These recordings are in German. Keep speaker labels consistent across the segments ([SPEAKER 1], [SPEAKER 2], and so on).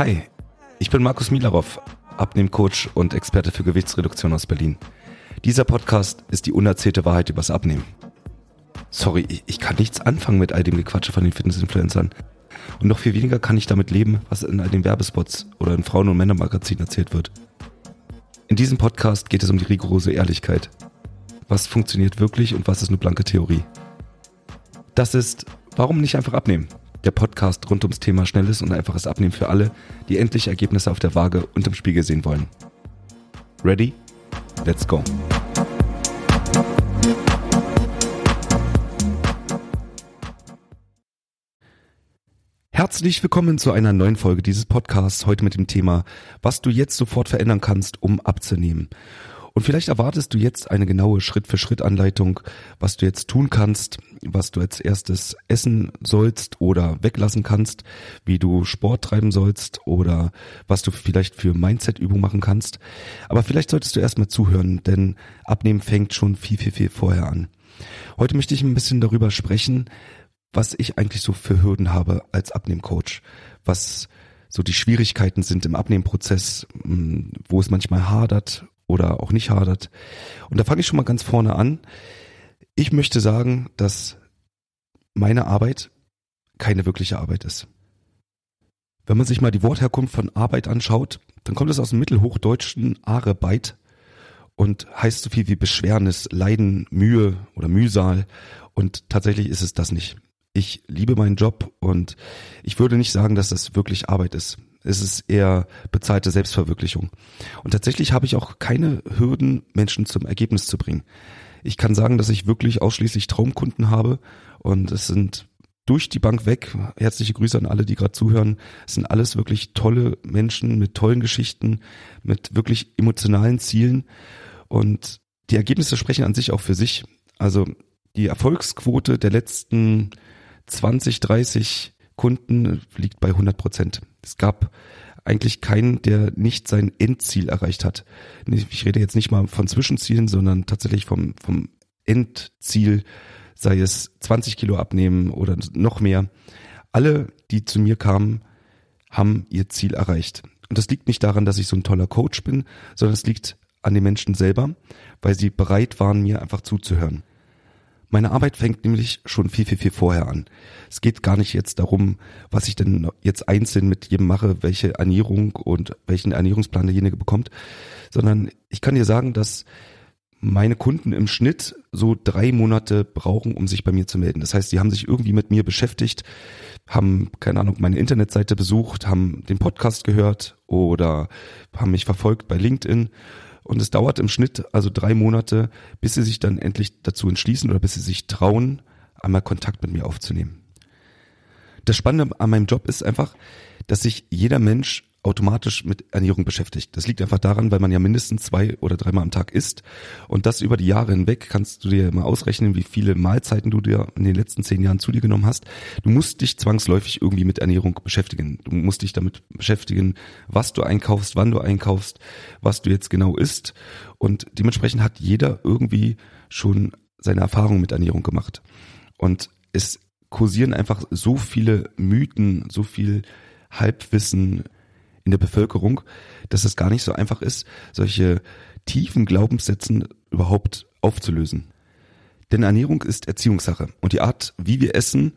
[SPEAKER 1] Hi, ich bin Markus Milarov, Abnehmcoach und Experte für Gewichtsreduktion aus Berlin. Dieser Podcast ist die unerzählte Wahrheit übers Abnehmen. Sorry, ich kann nichts anfangen mit all dem Gequatsche von den Fitnessinfluencern. Und noch viel weniger kann ich damit leben, was in all den Werbespots oder in Frauen- und Männermagazinen erzählt wird. In diesem Podcast geht es um die rigorose Ehrlichkeit. Was funktioniert wirklich und was ist nur blanke Theorie? Das ist Warum nicht einfach abnehmen? Der Podcast rund ums Thema schnelles und einfaches Abnehmen für alle, die endlich Ergebnisse auf der Waage und im Spiegel sehen wollen. Ready? Let's go. Herzlich willkommen zu einer neuen Folge dieses Podcasts, heute mit dem Thema, was du jetzt sofort verändern kannst, um abzunehmen. Und vielleicht erwartest du jetzt eine genaue Schritt-für-Schritt-Anleitung, was du jetzt tun kannst, was du als erstes essen sollst oder weglassen kannst, wie du Sport treiben sollst oder was du vielleicht für Mindset-Übungen machen kannst. Aber vielleicht solltest du erstmal zuhören, denn Abnehmen fängt schon viel, viel, viel vorher an. Heute möchte ich ein bisschen darüber sprechen, was ich eigentlich so für Hürden habe als Abnehmcoach, was so die Schwierigkeiten sind im Abnehmprozess, hm, wo es manchmal hadert oder auch nicht hadert. Und da fange ich schon mal ganz vorne an. Ich möchte sagen, dass meine Arbeit keine wirkliche Arbeit ist. Wenn man sich mal die Wortherkunft von Arbeit anschaut, dann kommt es aus dem mittelhochdeutschen Arbeit und heißt so viel wie Beschwernis, Leiden, Mühe oder Mühsal. Und tatsächlich ist es das nicht. Ich liebe meinen Job und ich würde nicht sagen, dass das wirklich Arbeit ist. Es ist eher bezahlte Selbstverwirklichung. Und tatsächlich habe ich auch keine Hürden, Menschen zum Ergebnis zu bringen. Ich kann sagen, dass ich wirklich ausschließlich Traumkunden habe und es sind durch die Bank weg. Herzliche Grüße an alle, die gerade zuhören. Es sind alles wirklich tolle Menschen mit tollen Geschichten, mit wirklich emotionalen Zielen und die Ergebnisse sprechen an sich auch für sich. Also die Erfolgsquote der letzten 20, 30 Kunden liegt bei 100 Prozent. Es gab eigentlich keinen, der nicht sein Endziel erreicht hat. Ich rede jetzt nicht mal von Zwischenzielen, sondern tatsächlich vom, vom Endziel, sei es 20 Kilo abnehmen oder noch mehr. Alle, die zu mir kamen, haben ihr Ziel erreicht. Und das liegt nicht daran, dass ich so ein toller Coach bin, sondern es liegt an den Menschen selber, weil sie bereit waren, mir einfach zuzuhören. Meine Arbeit fängt nämlich schon viel, viel, viel vorher an. Es geht gar nicht jetzt darum, was ich denn jetzt einzeln mit jedem mache, welche Ernährung und welchen Ernährungsplan derjenige bekommt, sondern ich kann dir sagen, dass meine Kunden im Schnitt so drei Monate brauchen, um sich bei mir zu melden. Das heißt, sie haben sich irgendwie mit mir beschäftigt, haben, keine Ahnung, meine Internetseite besucht, haben den Podcast gehört oder haben mich verfolgt bei LinkedIn und es dauert im Schnitt also drei Monate, bis sie sich dann endlich dazu entschließen oder bis sie sich trauen, einmal Kontakt mit mir aufzunehmen. Das Spannende an meinem Job ist einfach, dass sich jeder Mensch automatisch mit Ernährung beschäftigt. Das liegt einfach daran, weil man ja mindestens zwei oder dreimal am Tag isst. Und das über die Jahre hinweg kannst du dir mal ausrechnen, wie viele Mahlzeiten du dir in den letzten zehn Jahren zu dir genommen hast. Du musst dich zwangsläufig irgendwie mit Ernährung beschäftigen. Du musst dich damit beschäftigen, was du einkaufst, wann du einkaufst, was du jetzt genau isst. Und dementsprechend hat jeder irgendwie schon seine Erfahrung mit Ernährung gemacht. Und es kursieren einfach so viele Mythen, so viel Halbwissen, in der Bevölkerung, dass es gar nicht so einfach ist, solche tiefen Glaubenssätzen überhaupt aufzulösen. Denn Ernährung ist Erziehungssache und die Art, wie wir essen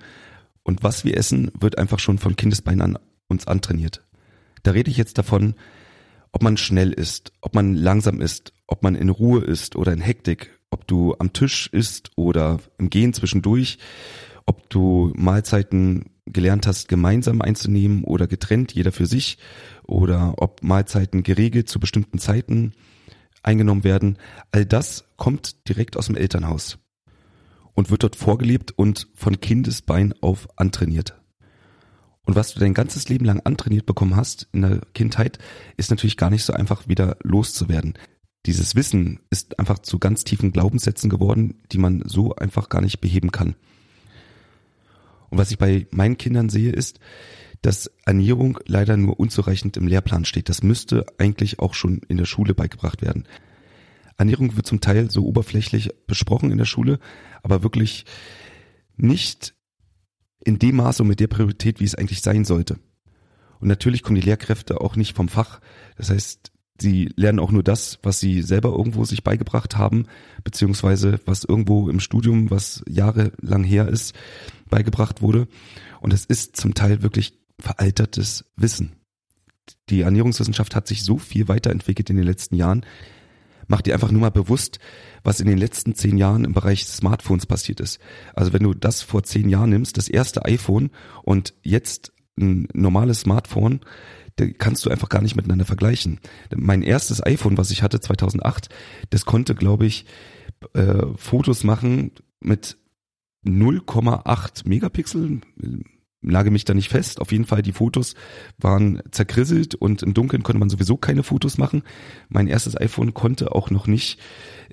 [SPEAKER 1] und was wir essen, wird einfach schon von Kindesbeinen an uns antrainiert. Da rede ich jetzt davon, ob man schnell isst, ob man langsam isst, ob man in Ruhe isst oder in Hektik, ob du am Tisch isst oder im Gehen zwischendurch, ob du Mahlzeiten gelernt hast, gemeinsam einzunehmen oder getrennt, jeder für sich, oder ob Mahlzeiten geregelt zu bestimmten Zeiten eingenommen werden. All das kommt direkt aus dem Elternhaus und wird dort vorgelebt und von Kindesbein auf antrainiert. Und was du dein ganzes Leben lang antrainiert bekommen hast in der Kindheit, ist natürlich gar nicht so einfach wieder loszuwerden. Dieses Wissen ist einfach zu ganz tiefen Glaubenssätzen geworden, die man so einfach gar nicht beheben kann. Und was ich bei meinen Kindern sehe, ist, dass Ernährung leider nur unzureichend im Lehrplan steht. Das müsste eigentlich auch schon in der Schule beigebracht werden. Ernährung wird zum Teil so oberflächlich besprochen in der Schule, aber wirklich nicht in dem Maße und mit der Priorität, wie es eigentlich sein sollte. Und natürlich kommen die Lehrkräfte auch nicht vom Fach. Das heißt, sie lernen auch nur das, was sie selber irgendwo sich beigebracht haben, beziehungsweise was irgendwo im Studium, was jahrelang her ist, beigebracht wurde. Und es ist zum Teil wirklich veraltertes Wissen. Die Ernährungswissenschaft hat sich so viel weiterentwickelt in den letzten Jahren. Mach dir einfach nur mal bewusst, was in den letzten zehn Jahren im Bereich Smartphones passiert ist. Also wenn du das vor zehn Jahren nimmst, das erste iPhone und jetzt ein normales Smartphone, kannst du einfach gar nicht miteinander vergleichen. Mein erstes iPhone, was ich hatte 2008, das konnte, glaube ich, äh, Fotos machen mit 0,8 Megapixel, lage mich da nicht fest. Auf jeden Fall, die Fotos waren zerkrisselt und im Dunkeln konnte man sowieso keine Fotos machen. Mein erstes iPhone konnte auch noch nicht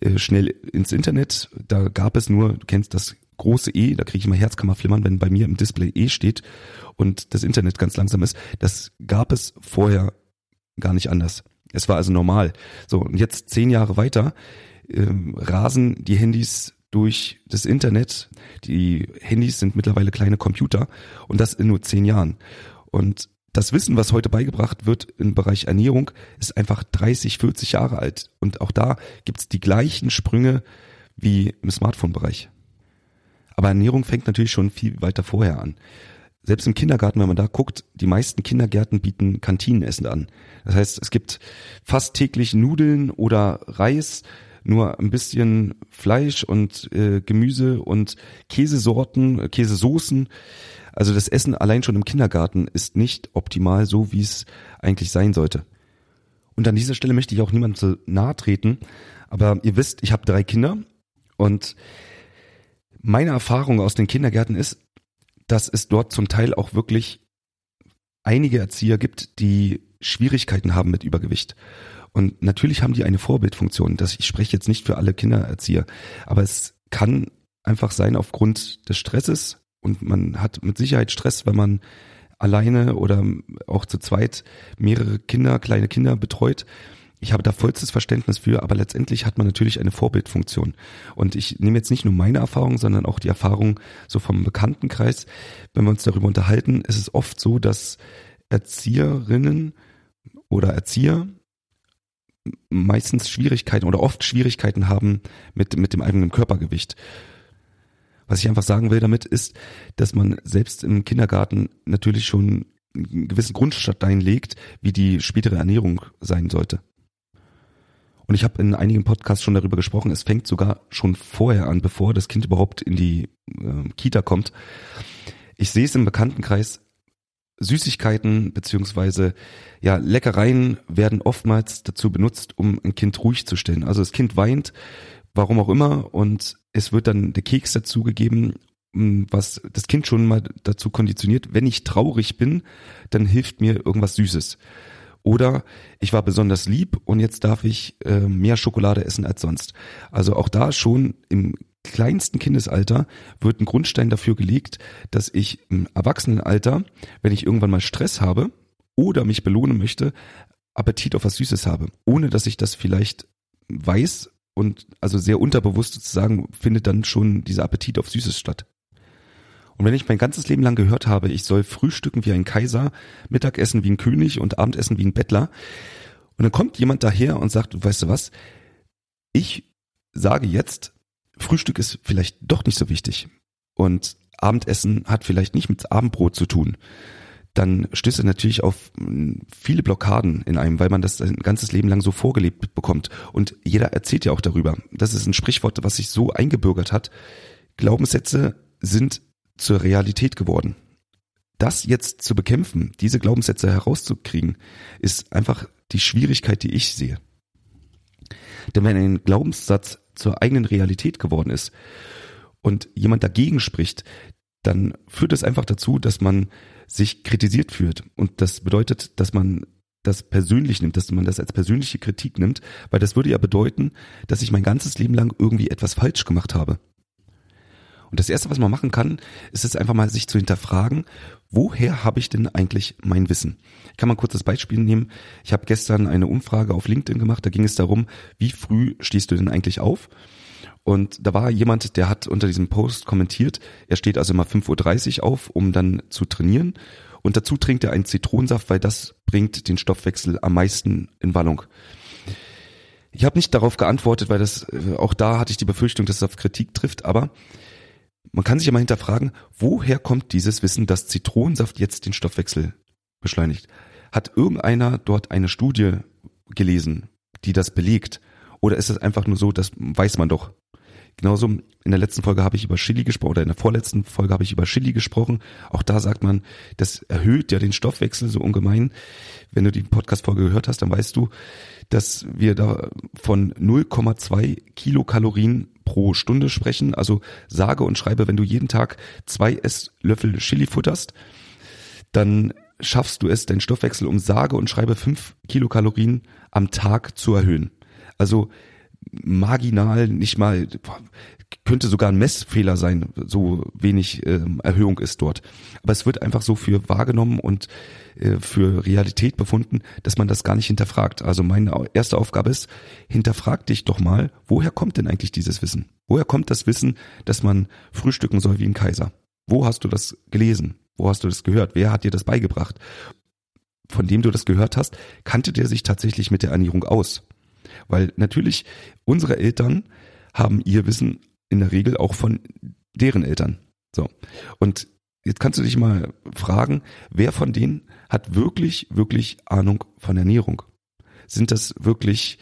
[SPEAKER 1] äh, schnell ins Internet. Da gab es nur, du kennst das große E, da kriege ich immer Herzkammerflimmern, wenn bei mir im Display E steht und das Internet ganz langsam ist. Das gab es vorher gar nicht anders. Es war also normal. So, und jetzt zehn Jahre weiter ähm, rasen die Handys durch das Internet. Die Handys sind mittlerweile kleine Computer und das in nur zehn Jahren. Und das Wissen, was heute beigebracht wird im Bereich Ernährung, ist einfach 30, 40 Jahre alt. Und auch da gibt's die gleichen Sprünge wie im Smartphone-Bereich. Aber Ernährung fängt natürlich schon viel weiter vorher an. Selbst im Kindergarten, wenn man da guckt, die meisten Kindergärten bieten Kantinenessen an. Das heißt, es gibt fast täglich Nudeln oder Reis, nur ein bisschen Fleisch und äh, Gemüse und Käsesorten, Käsesoßen. Also das Essen allein schon im Kindergarten ist nicht optimal, so wie es eigentlich sein sollte. Und an dieser Stelle möchte ich auch niemandem zu nahe treten, aber ihr wisst, ich habe drei Kinder und meine Erfahrung aus den Kindergärten ist, dass es dort zum Teil auch wirklich einige Erzieher gibt, die Schwierigkeiten haben mit Übergewicht. Und natürlich haben die eine Vorbildfunktion. Das, ich spreche jetzt nicht für alle Kindererzieher, aber es kann einfach sein aufgrund des Stresses und man hat mit Sicherheit Stress, wenn man alleine oder auch zu zweit mehrere Kinder, kleine Kinder betreut ich habe da vollstes Verständnis für, aber letztendlich hat man natürlich eine Vorbildfunktion. Und ich nehme jetzt nicht nur meine Erfahrung, sondern auch die Erfahrung so vom Bekanntenkreis. Wenn wir uns darüber unterhalten, ist es oft so, dass Erzieherinnen oder Erzieher meistens Schwierigkeiten oder oft Schwierigkeiten haben mit, mit dem eigenen Körpergewicht. Was ich einfach sagen will damit ist, dass man selbst im Kindergarten natürlich schon einen gewissen Grundstein legt, wie die spätere Ernährung sein sollte. Und ich habe in einigen Podcasts schon darüber gesprochen, es fängt sogar schon vorher an, bevor das Kind überhaupt in die äh, Kita kommt. Ich sehe es im Bekanntenkreis, Süßigkeiten beziehungsweise ja Leckereien werden oftmals dazu benutzt, um ein Kind ruhig zu stellen. Also das Kind weint, warum auch immer, und es wird dann der Keks dazugegeben, was das Kind schon mal dazu konditioniert, wenn ich traurig bin, dann hilft mir irgendwas Süßes. Oder ich war besonders lieb und jetzt darf ich äh, mehr Schokolade essen als sonst. Also auch da schon im kleinsten Kindesalter wird ein Grundstein dafür gelegt, dass ich im Erwachsenenalter, wenn ich irgendwann mal Stress habe oder mich belohnen möchte, Appetit auf was Süßes habe, ohne dass ich das vielleicht weiß und also sehr unterbewusst sozusagen findet dann schon dieser Appetit auf Süßes statt. Und wenn ich mein ganzes Leben lang gehört habe, ich soll frühstücken wie ein Kaiser, Mittagessen wie ein König und Abendessen wie ein Bettler, und dann kommt jemand daher und sagt, weißt du was, ich sage jetzt, Frühstück ist vielleicht doch nicht so wichtig und Abendessen hat vielleicht nicht mit Abendbrot zu tun, dann stößt er natürlich auf hm, viele Blockaden in einem, weil man das ein ganzes Leben lang so vorgelebt bekommt. Und jeder erzählt ja auch darüber. Das ist ein Sprichwort, was sich so eingebürgert hat. Glaubenssätze sind zur Realität geworden. Das jetzt zu bekämpfen, diese Glaubenssätze herauszukriegen, ist einfach die Schwierigkeit, die ich sehe. Denn wenn ein Glaubenssatz zur eigenen Realität geworden ist und jemand dagegen spricht, dann führt es einfach dazu, dass man sich kritisiert fühlt. Und das bedeutet, dass man das persönlich nimmt, dass man das als persönliche Kritik nimmt, weil das würde ja bedeuten, dass ich mein ganzes Leben lang irgendwie etwas falsch gemacht habe. Und das Erste, was man machen kann, ist es einfach mal sich zu hinterfragen, woher habe ich denn eigentlich mein Wissen? Ich kann mal ein kurzes Beispiel nehmen. Ich habe gestern eine Umfrage auf LinkedIn gemacht, da ging es darum, wie früh stehst du denn eigentlich auf? Und da war jemand, der hat unter diesem Post kommentiert, er steht also immer 5.30 Uhr auf, um dann zu trainieren. Und dazu trinkt er einen Zitronensaft, weil das bringt den Stoffwechsel am meisten in Wallung. Ich habe nicht darauf geantwortet, weil das äh, auch da hatte ich die Befürchtung, dass es auf Kritik trifft, aber man kann sich ja mal hinterfragen, woher kommt dieses Wissen, dass Zitronensaft jetzt den Stoffwechsel beschleunigt? Hat irgendeiner dort eine Studie gelesen, die das belegt? Oder ist es einfach nur so, das weiß man doch? Genauso in der letzten Folge habe ich über Chili gesprochen oder in der vorletzten Folge habe ich über Chili gesprochen. Auch da sagt man, das erhöht ja den Stoffwechsel so ungemein. Wenn du die Podcast-Folge gehört hast, dann weißt du, dass wir da von 0,2 Kilokalorien pro Stunde sprechen. Also sage und schreibe, wenn du jeden Tag zwei Esslöffel Chili futterst, dann schaffst du es, deinen Stoffwechsel um sage und schreibe fünf Kilokalorien am Tag zu erhöhen. Also marginal, nicht mal, könnte sogar ein Messfehler sein, so wenig ähm, Erhöhung ist dort. Aber es wird einfach so für wahrgenommen und äh, für Realität befunden, dass man das gar nicht hinterfragt. Also meine erste Aufgabe ist, hinterfrag dich doch mal, woher kommt denn eigentlich dieses Wissen? Woher kommt das Wissen, dass man frühstücken soll wie ein Kaiser? Wo hast du das gelesen? Wo hast du das gehört? Wer hat dir das beigebracht? Von dem du das gehört hast, kannte der sich tatsächlich mit der Ernährung aus? Weil natürlich unsere Eltern haben ihr Wissen in der Regel auch von deren Eltern. So. Und jetzt kannst du dich mal fragen, wer von denen hat wirklich, wirklich Ahnung von Ernährung? Sind das wirklich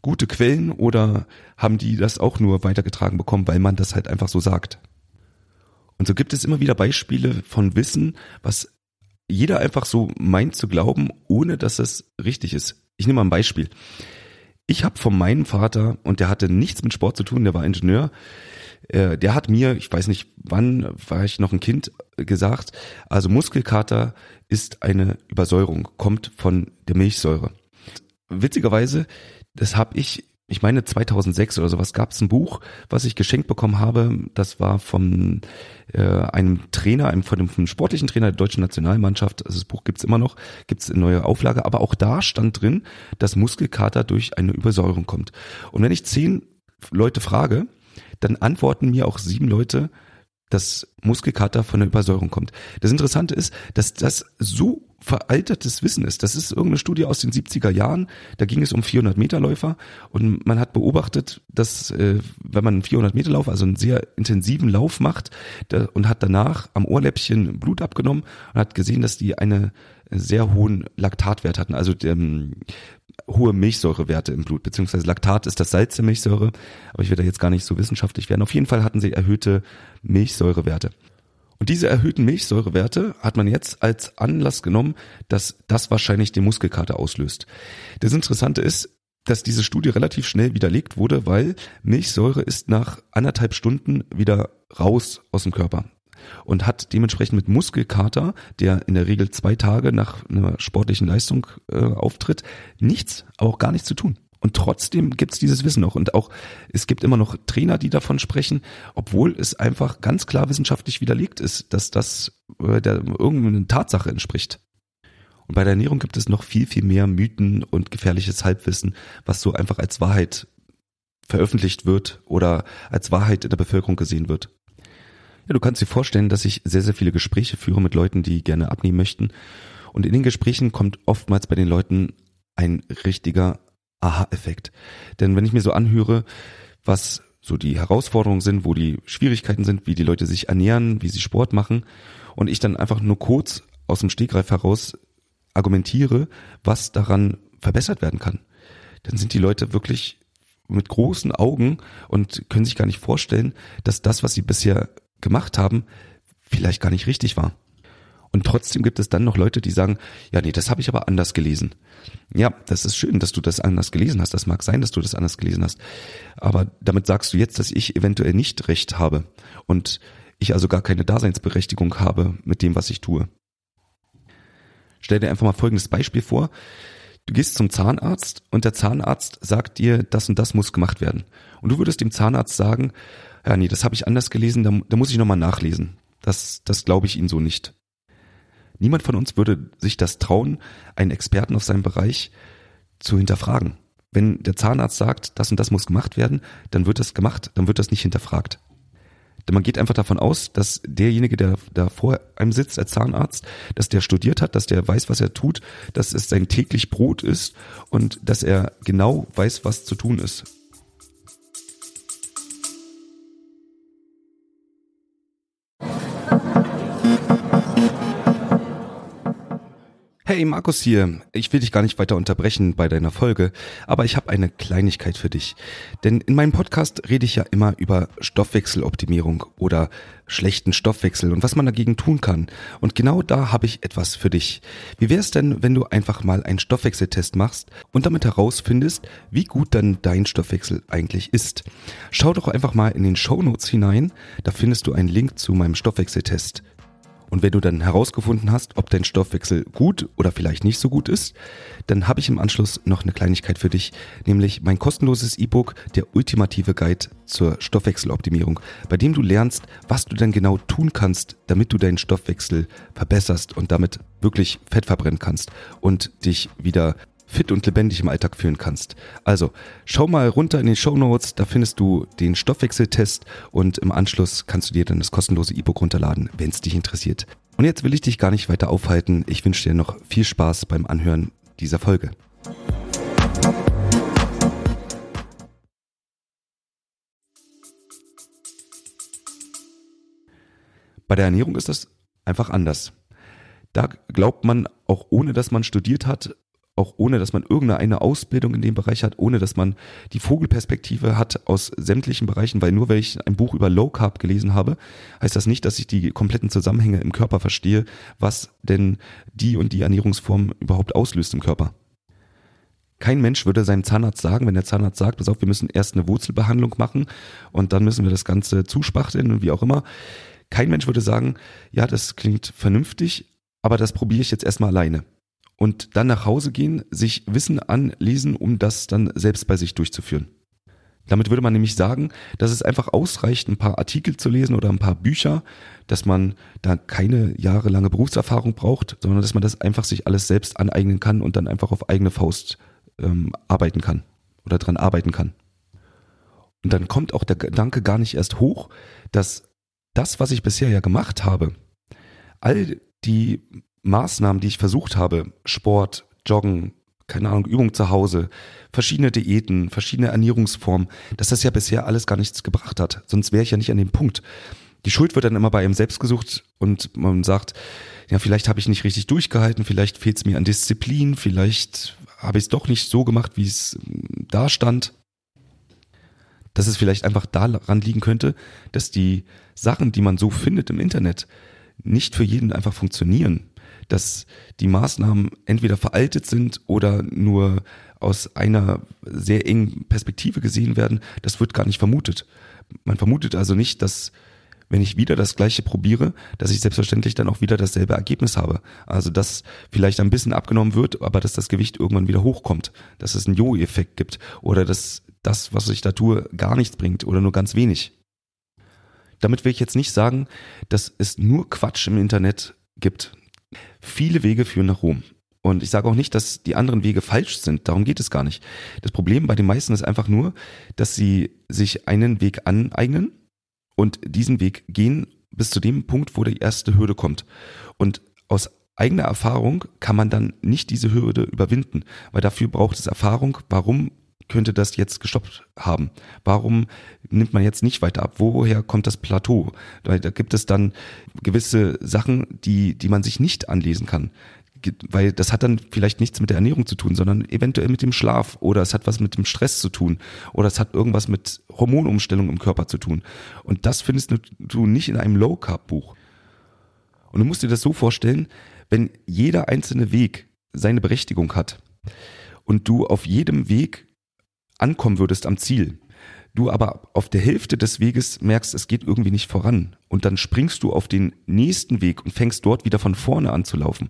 [SPEAKER 1] gute Quellen oder haben die das auch nur weitergetragen bekommen, weil man das halt einfach so sagt? Und so gibt es immer wieder Beispiele von Wissen, was jeder einfach so meint zu glauben, ohne dass es richtig ist. Ich nehme mal ein Beispiel. Ich habe von meinem Vater, und der hatte nichts mit Sport zu tun, der war Ingenieur, äh, der hat mir, ich weiß nicht wann, war ich noch ein Kind, gesagt, also Muskelkater ist eine Übersäuerung, kommt von der Milchsäure. Witzigerweise, das habe ich ich meine 2006 oder sowas gab es ein Buch, was ich geschenkt bekommen habe. Das war von äh, einem Trainer, einem von vom sportlichen Trainer der deutschen Nationalmannschaft. Also das Buch gibt's immer noch, gibt's in neue Auflage. Aber auch da stand drin, dass Muskelkater durch eine Übersäuerung kommt. Und wenn ich zehn Leute frage, dann antworten mir auch sieben Leute, dass Muskelkater von der Übersäuerung kommt. Das Interessante ist, dass das so veraltertes Wissen ist. Das ist irgendeine Studie aus den 70er Jahren. Da ging es um 400 Meter Läufer und man hat beobachtet, dass äh, wenn man einen 400 Meter Lauf, also einen sehr intensiven Lauf macht da, und hat danach am Ohrläppchen Blut abgenommen und hat gesehen, dass die eine sehr hohen Laktatwert hatten, also ähm, hohe Milchsäurewerte im Blut, beziehungsweise Laktat ist das Salz der Milchsäure, aber ich werde da jetzt gar nicht so wissenschaftlich werden. Auf jeden Fall hatten sie erhöhte Milchsäurewerte. Und diese erhöhten Milchsäurewerte hat man jetzt als Anlass genommen, dass das wahrscheinlich den Muskelkater auslöst. Das Interessante ist, dass diese Studie relativ schnell widerlegt wurde, weil Milchsäure ist nach anderthalb Stunden wieder raus aus dem Körper und hat dementsprechend mit Muskelkater, der in der Regel zwei Tage nach einer sportlichen Leistung äh, auftritt, nichts, auch gar nichts zu tun. Und trotzdem gibt's dieses Wissen noch. Und auch es gibt immer noch Trainer, die davon sprechen, obwohl es einfach ganz klar wissenschaftlich widerlegt ist, dass das äh, der irgendeine Tatsache entspricht. Und bei der Ernährung gibt es noch viel, viel mehr Mythen und gefährliches Halbwissen, was so einfach als Wahrheit veröffentlicht wird oder als Wahrheit in der Bevölkerung gesehen wird. Ja, du kannst dir vorstellen, dass ich sehr, sehr viele Gespräche führe mit Leuten, die gerne abnehmen möchten. Und in den Gesprächen kommt oftmals bei den Leuten ein richtiger Aha-Effekt. Denn wenn ich mir so anhöre, was so die Herausforderungen sind, wo die Schwierigkeiten sind, wie die Leute sich ernähren, wie sie Sport machen und ich dann einfach nur kurz aus dem Stegreif heraus argumentiere, was daran verbessert werden kann, dann sind die Leute wirklich mit großen Augen und können sich gar nicht vorstellen, dass das, was sie bisher gemacht haben, vielleicht gar nicht richtig war. Und trotzdem gibt es dann noch Leute, die sagen, ja, nee, das habe ich aber anders gelesen. Ja, das ist schön, dass du das anders gelesen hast. Das mag sein, dass du das anders gelesen hast. Aber damit sagst du jetzt, dass ich eventuell nicht recht habe und ich also gar keine Daseinsberechtigung habe mit dem, was ich tue. Stell dir einfach mal folgendes Beispiel vor. Du gehst zum Zahnarzt und der Zahnarzt sagt dir, das und das muss gemacht werden. Und du würdest dem Zahnarzt sagen, ja, nee, das habe ich anders gelesen, da, da muss ich nochmal nachlesen. Das, das glaube ich Ihnen so nicht. Niemand von uns würde sich das trauen, einen Experten auf seinem Bereich zu hinterfragen. Wenn der Zahnarzt sagt, das und das muss gemacht werden, dann wird das gemacht, dann wird das nicht hinterfragt. Man geht einfach davon aus, dass derjenige, der da vor einem sitzt als Zahnarzt, dass der studiert hat, dass der weiß, was er tut, dass es sein täglich Brot ist und dass er genau weiß, was zu tun ist. Thank you. Hey Markus hier, ich will dich gar nicht weiter unterbrechen bei deiner Folge, aber ich habe eine Kleinigkeit für dich. Denn in meinem Podcast rede ich ja immer über Stoffwechseloptimierung oder schlechten Stoffwechsel und was man dagegen tun kann. Und genau da habe ich etwas für dich. Wie wäre es denn, wenn du einfach mal einen Stoffwechseltest machst und damit herausfindest, wie gut dann dein Stoffwechsel eigentlich ist? Schau doch einfach mal in den Show Notes hinein, da findest du einen Link zu meinem Stoffwechseltest. Und wenn du dann herausgefunden hast, ob dein Stoffwechsel gut oder vielleicht nicht so gut ist, dann habe ich im Anschluss noch eine Kleinigkeit für dich, nämlich mein kostenloses E-Book, der ultimative Guide zur Stoffwechseloptimierung, bei dem du lernst, was du dann genau tun kannst, damit du deinen Stoffwechsel verbesserst und damit wirklich Fett verbrennen kannst und dich wieder fit und lebendig im Alltag führen kannst. Also schau mal runter in den Show Notes, da findest du den Stoffwechseltest und im Anschluss kannst du dir dann das kostenlose E-Book runterladen, wenn es dich interessiert. Und jetzt will ich dich gar nicht weiter aufhalten. Ich wünsche dir noch viel Spaß beim Anhören dieser Folge. Bei der Ernährung ist das einfach anders. Da glaubt man, auch ohne dass man studiert hat, auch ohne dass man irgendeine Ausbildung in dem Bereich hat, ohne dass man die Vogelperspektive hat aus sämtlichen Bereichen, weil nur weil ich ein Buch über Low Carb gelesen habe, heißt das nicht, dass ich die kompletten Zusammenhänge im Körper verstehe, was denn die und die Ernährungsform überhaupt auslöst im Körper. Kein Mensch würde seinem Zahnarzt sagen, wenn der Zahnarzt sagt, pass auf, wir müssen erst eine Wurzelbehandlung machen und dann müssen wir das Ganze zuspachteln und wie auch immer. Kein Mensch würde sagen, ja, das klingt vernünftig, aber das probiere ich jetzt erstmal alleine und dann nach Hause gehen, sich Wissen anlesen, um das dann selbst bei sich durchzuführen. Damit würde man nämlich sagen, dass es einfach ausreicht, ein paar Artikel zu lesen oder ein paar Bücher, dass man da keine jahrelange Berufserfahrung braucht, sondern dass man das einfach sich alles selbst aneignen kann und dann einfach auf eigene Faust ähm, arbeiten kann oder dran arbeiten kann. Und dann kommt auch der Gedanke gar nicht erst hoch, dass das, was ich bisher ja gemacht habe, all die Maßnahmen, die ich versucht habe, Sport, Joggen, keine Ahnung, Übung zu Hause, verschiedene Diäten, verschiedene Ernährungsformen, dass das ja bisher alles gar nichts gebracht hat. Sonst wäre ich ja nicht an dem Punkt. Die Schuld wird dann immer bei einem selbst gesucht und man sagt, ja, vielleicht habe ich nicht richtig durchgehalten, vielleicht fehlt es mir an Disziplin, vielleicht habe ich es doch nicht so gemacht, wie es hm, da stand. Dass es vielleicht einfach daran liegen könnte, dass die Sachen, die man so findet im Internet, nicht für jeden einfach funktionieren dass die Maßnahmen entweder veraltet sind oder nur aus einer sehr engen Perspektive gesehen werden, das wird gar nicht vermutet. Man vermutet also nicht, dass wenn ich wieder das gleiche probiere, dass ich selbstverständlich dann auch wieder dasselbe Ergebnis habe. Also dass vielleicht ein bisschen abgenommen wird, aber dass das Gewicht irgendwann wieder hochkommt, dass es einen Jo-Effekt gibt oder dass das, was ich da tue, gar nichts bringt oder nur ganz wenig. Damit will ich jetzt nicht sagen, dass es nur Quatsch im Internet gibt. Viele Wege führen nach Rom. Und ich sage auch nicht, dass die anderen Wege falsch sind. Darum geht es gar nicht. Das Problem bei den meisten ist einfach nur, dass sie sich einen Weg aneignen und diesen Weg gehen bis zu dem Punkt, wo die erste Hürde kommt. Und aus eigener Erfahrung kann man dann nicht diese Hürde überwinden, weil dafür braucht es Erfahrung, warum könnte das jetzt gestoppt haben? Warum nimmt man jetzt nicht weiter ab? Woher kommt das Plateau? Da, gibt es dann gewisse Sachen, die, die man sich nicht anlesen kann. Weil das hat dann vielleicht nichts mit der Ernährung zu tun, sondern eventuell mit dem Schlaf oder es hat was mit dem Stress zu tun oder es hat irgendwas mit Hormonumstellung im Körper zu tun. Und das findest du nicht in einem Low Carb Buch. Und du musst dir das so vorstellen, wenn jeder einzelne Weg seine Berechtigung hat und du auf jedem Weg ankommen würdest am Ziel, du aber auf der Hälfte des Weges merkst, es geht irgendwie nicht voran und dann springst du auf den nächsten Weg und fängst dort wieder von vorne an zu laufen,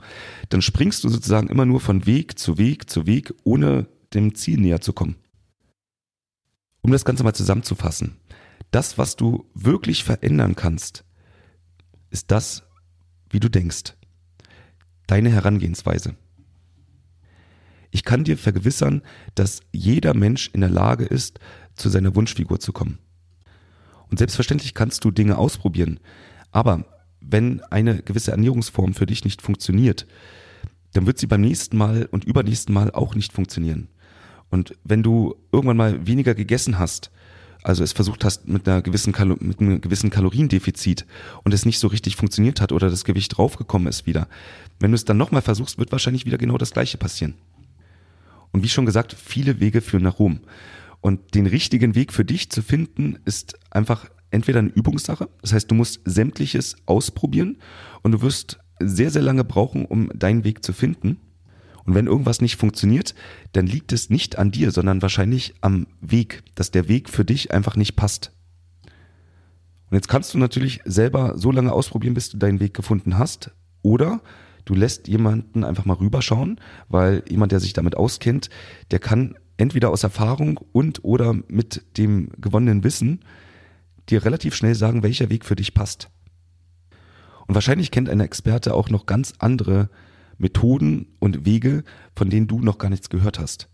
[SPEAKER 1] dann springst du sozusagen immer nur von Weg zu Weg zu Weg, ohne dem Ziel näher zu kommen. Um das Ganze mal zusammenzufassen, das, was du wirklich verändern kannst, ist das, wie du denkst, deine Herangehensweise. Ich kann dir vergewissern, dass jeder Mensch in der Lage ist, zu seiner Wunschfigur zu kommen. Und selbstverständlich kannst du Dinge ausprobieren. Aber wenn eine gewisse Ernährungsform für dich nicht funktioniert, dann wird sie beim nächsten Mal und übernächsten Mal auch nicht funktionieren. Und wenn du irgendwann mal weniger gegessen hast, also es versucht hast mit einer gewissen Kalo mit einem gewissen Kaloriendefizit und es nicht so richtig funktioniert hat oder das Gewicht draufgekommen ist wieder, wenn du es dann nochmal versuchst, wird wahrscheinlich wieder genau das gleiche passieren. Und wie schon gesagt, viele Wege führen nach Rom. Und den richtigen Weg für dich zu finden, ist einfach entweder eine Übungssache, das heißt, du musst sämtliches ausprobieren und du wirst sehr, sehr lange brauchen, um deinen Weg zu finden. Und wenn irgendwas nicht funktioniert, dann liegt es nicht an dir, sondern wahrscheinlich am Weg, dass der Weg für dich einfach nicht passt. Und jetzt kannst du natürlich selber so lange ausprobieren, bis du deinen Weg gefunden hast. Oder du lässt jemanden einfach mal rüberschauen, weil jemand, der sich damit auskennt, der kann entweder aus Erfahrung und oder mit dem gewonnenen Wissen dir relativ schnell sagen, welcher Weg für dich passt. Und wahrscheinlich kennt ein Experte auch noch ganz andere Methoden und Wege, von denen du noch gar nichts gehört hast.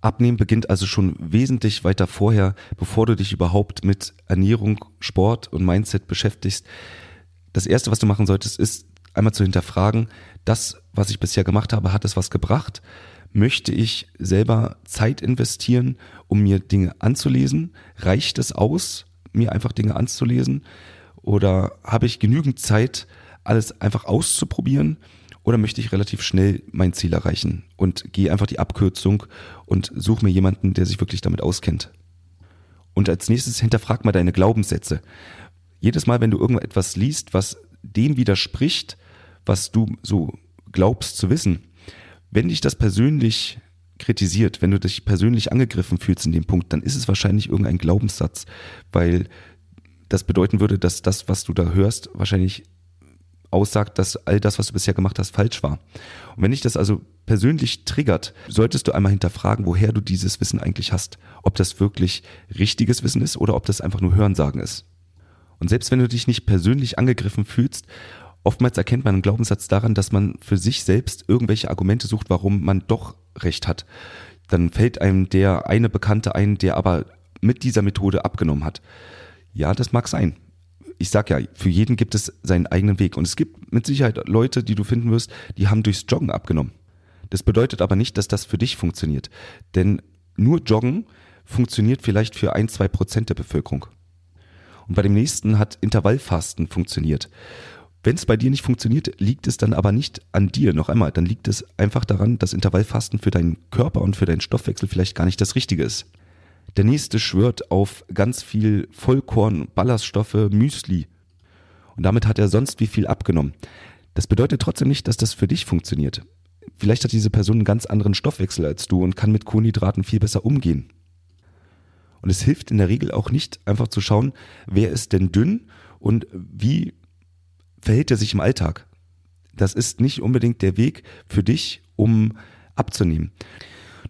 [SPEAKER 1] Abnehmen beginnt also schon wesentlich weiter vorher, bevor du dich überhaupt mit Ernährung, Sport und Mindset beschäftigst. Das erste, was du machen solltest, ist einmal zu hinterfragen, das, was ich bisher gemacht habe, hat es was gebracht? Möchte ich selber Zeit investieren, um mir Dinge anzulesen? Reicht es aus, mir einfach Dinge anzulesen? Oder habe ich genügend Zeit, alles einfach auszuprobieren? Oder möchte ich relativ schnell mein Ziel erreichen und gehe einfach die Abkürzung und suche mir jemanden, der sich wirklich damit auskennt? Und als nächstes hinterfrag mal deine Glaubenssätze. Jedes Mal, wenn du irgendetwas liest, was dem widerspricht, was du so glaubst zu wissen, wenn dich das persönlich kritisiert, wenn du dich persönlich angegriffen fühlst in dem Punkt, dann ist es wahrscheinlich irgendein Glaubenssatz, weil das bedeuten würde, dass das, was du da hörst, wahrscheinlich aussagt, dass all das, was du bisher gemacht hast, falsch war. Und wenn dich das also persönlich triggert, solltest du einmal hinterfragen, woher du dieses Wissen eigentlich hast. Ob das wirklich richtiges Wissen ist oder ob das einfach nur Hörensagen ist. Und selbst wenn du dich nicht persönlich angegriffen fühlst, oftmals erkennt man einen Glaubenssatz daran, dass man für sich selbst irgendwelche Argumente sucht, warum man doch recht hat. Dann fällt einem der eine Bekannte ein, der aber mit dieser Methode abgenommen hat. Ja, das mag sein. Ich sag ja, für jeden gibt es seinen eigenen Weg. Und es gibt mit Sicherheit Leute, die du finden wirst, die haben durchs Joggen abgenommen. Das bedeutet aber nicht, dass das für dich funktioniert. Denn nur Joggen funktioniert vielleicht für ein, zwei Prozent der Bevölkerung. Und bei dem nächsten hat Intervallfasten funktioniert. Wenn es bei dir nicht funktioniert, liegt es dann aber nicht an dir. Noch einmal, dann liegt es einfach daran, dass Intervallfasten für deinen Körper und für deinen Stoffwechsel vielleicht gar nicht das Richtige ist. Der nächste schwört auf ganz viel Vollkorn, Ballaststoffe, Müsli. Und damit hat er sonst wie viel abgenommen. Das bedeutet trotzdem nicht, dass das für dich funktioniert. Vielleicht hat diese Person einen ganz anderen Stoffwechsel als du und kann mit Kohlenhydraten viel besser umgehen. Und es hilft in der Regel auch nicht, einfach zu schauen, wer ist denn dünn und wie verhält er sich im Alltag. Das ist nicht unbedingt der Weg für dich, um abzunehmen.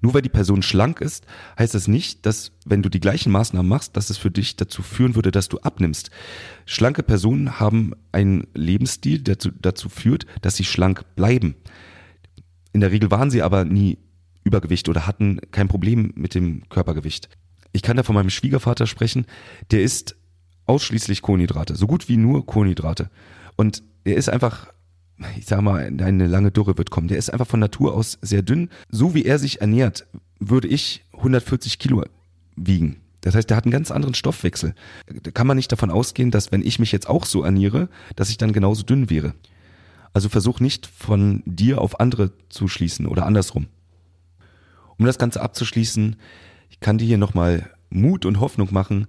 [SPEAKER 1] Nur weil die Person schlank ist, heißt das nicht, dass wenn du die gleichen Maßnahmen machst, dass es für dich dazu führen würde, dass du abnimmst. Schlanke Personen haben einen Lebensstil, der dazu, dazu führt, dass sie schlank bleiben. In der Regel waren sie aber nie Übergewicht oder hatten kein Problem mit dem Körpergewicht. Ich kann da von meinem Schwiegervater sprechen, der isst ausschließlich Kohlenhydrate, so gut wie nur Kohlenhydrate. Und er ist einfach, ich sag mal, eine lange Dürre wird kommen. Der ist einfach von Natur aus sehr dünn. So wie er sich ernährt, würde ich 140 Kilo wiegen. Das heißt, der hat einen ganz anderen Stoffwechsel. Da kann man nicht davon ausgehen, dass wenn ich mich jetzt auch so ernähre, dass ich dann genauso dünn wäre. Also versuch nicht von dir auf andere zu schließen oder andersrum. Um das Ganze abzuschließen, ich kann dir hier nochmal Mut und Hoffnung machen.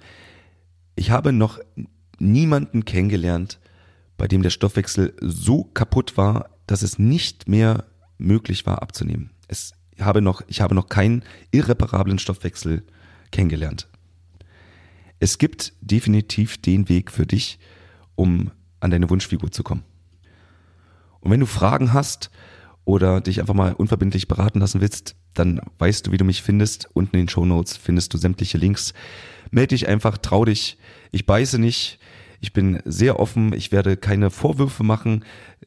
[SPEAKER 1] Ich habe noch niemanden kennengelernt, bei dem der Stoffwechsel so kaputt war, dass es nicht mehr möglich war abzunehmen. Es habe noch, ich habe noch keinen irreparablen Stoffwechsel kennengelernt. Es gibt definitiv den Weg für dich, um an deine Wunschfigur zu kommen. Und wenn du Fragen hast oder dich einfach mal unverbindlich beraten lassen willst, dann weißt du, wie du mich findest. Unten in den Show Notes findest du sämtliche Links. Meld dich einfach, trau dich. Ich beiße nicht. Ich bin sehr offen, ich werde keine Vorwürfe machen.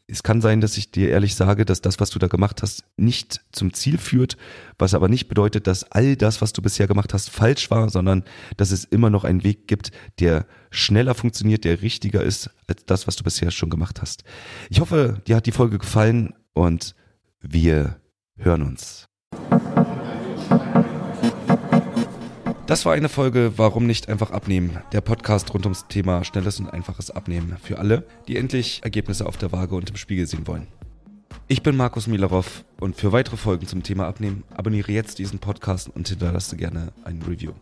[SPEAKER 1] Es kann sein, dass ich dir ehrlich sage, dass das, was du da gemacht hast, nicht zum Ziel führt, was aber nicht bedeutet, dass all das, was du bisher gemacht hast, falsch war, sondern dass es immer noch einen Weg gibt, der schneller funktioniert, der richtiger ist als das, was du bisher schon gemacht hast. Ich hoffe, dir hat die Folge gefallen und wir hören uns. Das war eine Folge Warum nicht einfach abnehmen? Der Podcast rund ums Thema schnelles und einfaches Abnehmen für alle, die endlich Ergebnisse auf der Waage und im Spiegel sehen wollen. Ich bin Markus Milarov und für weitere Folgen zum Thema Abnehmen abonniere jetzt diesen Podcast und hinterlasse gerne ein Review.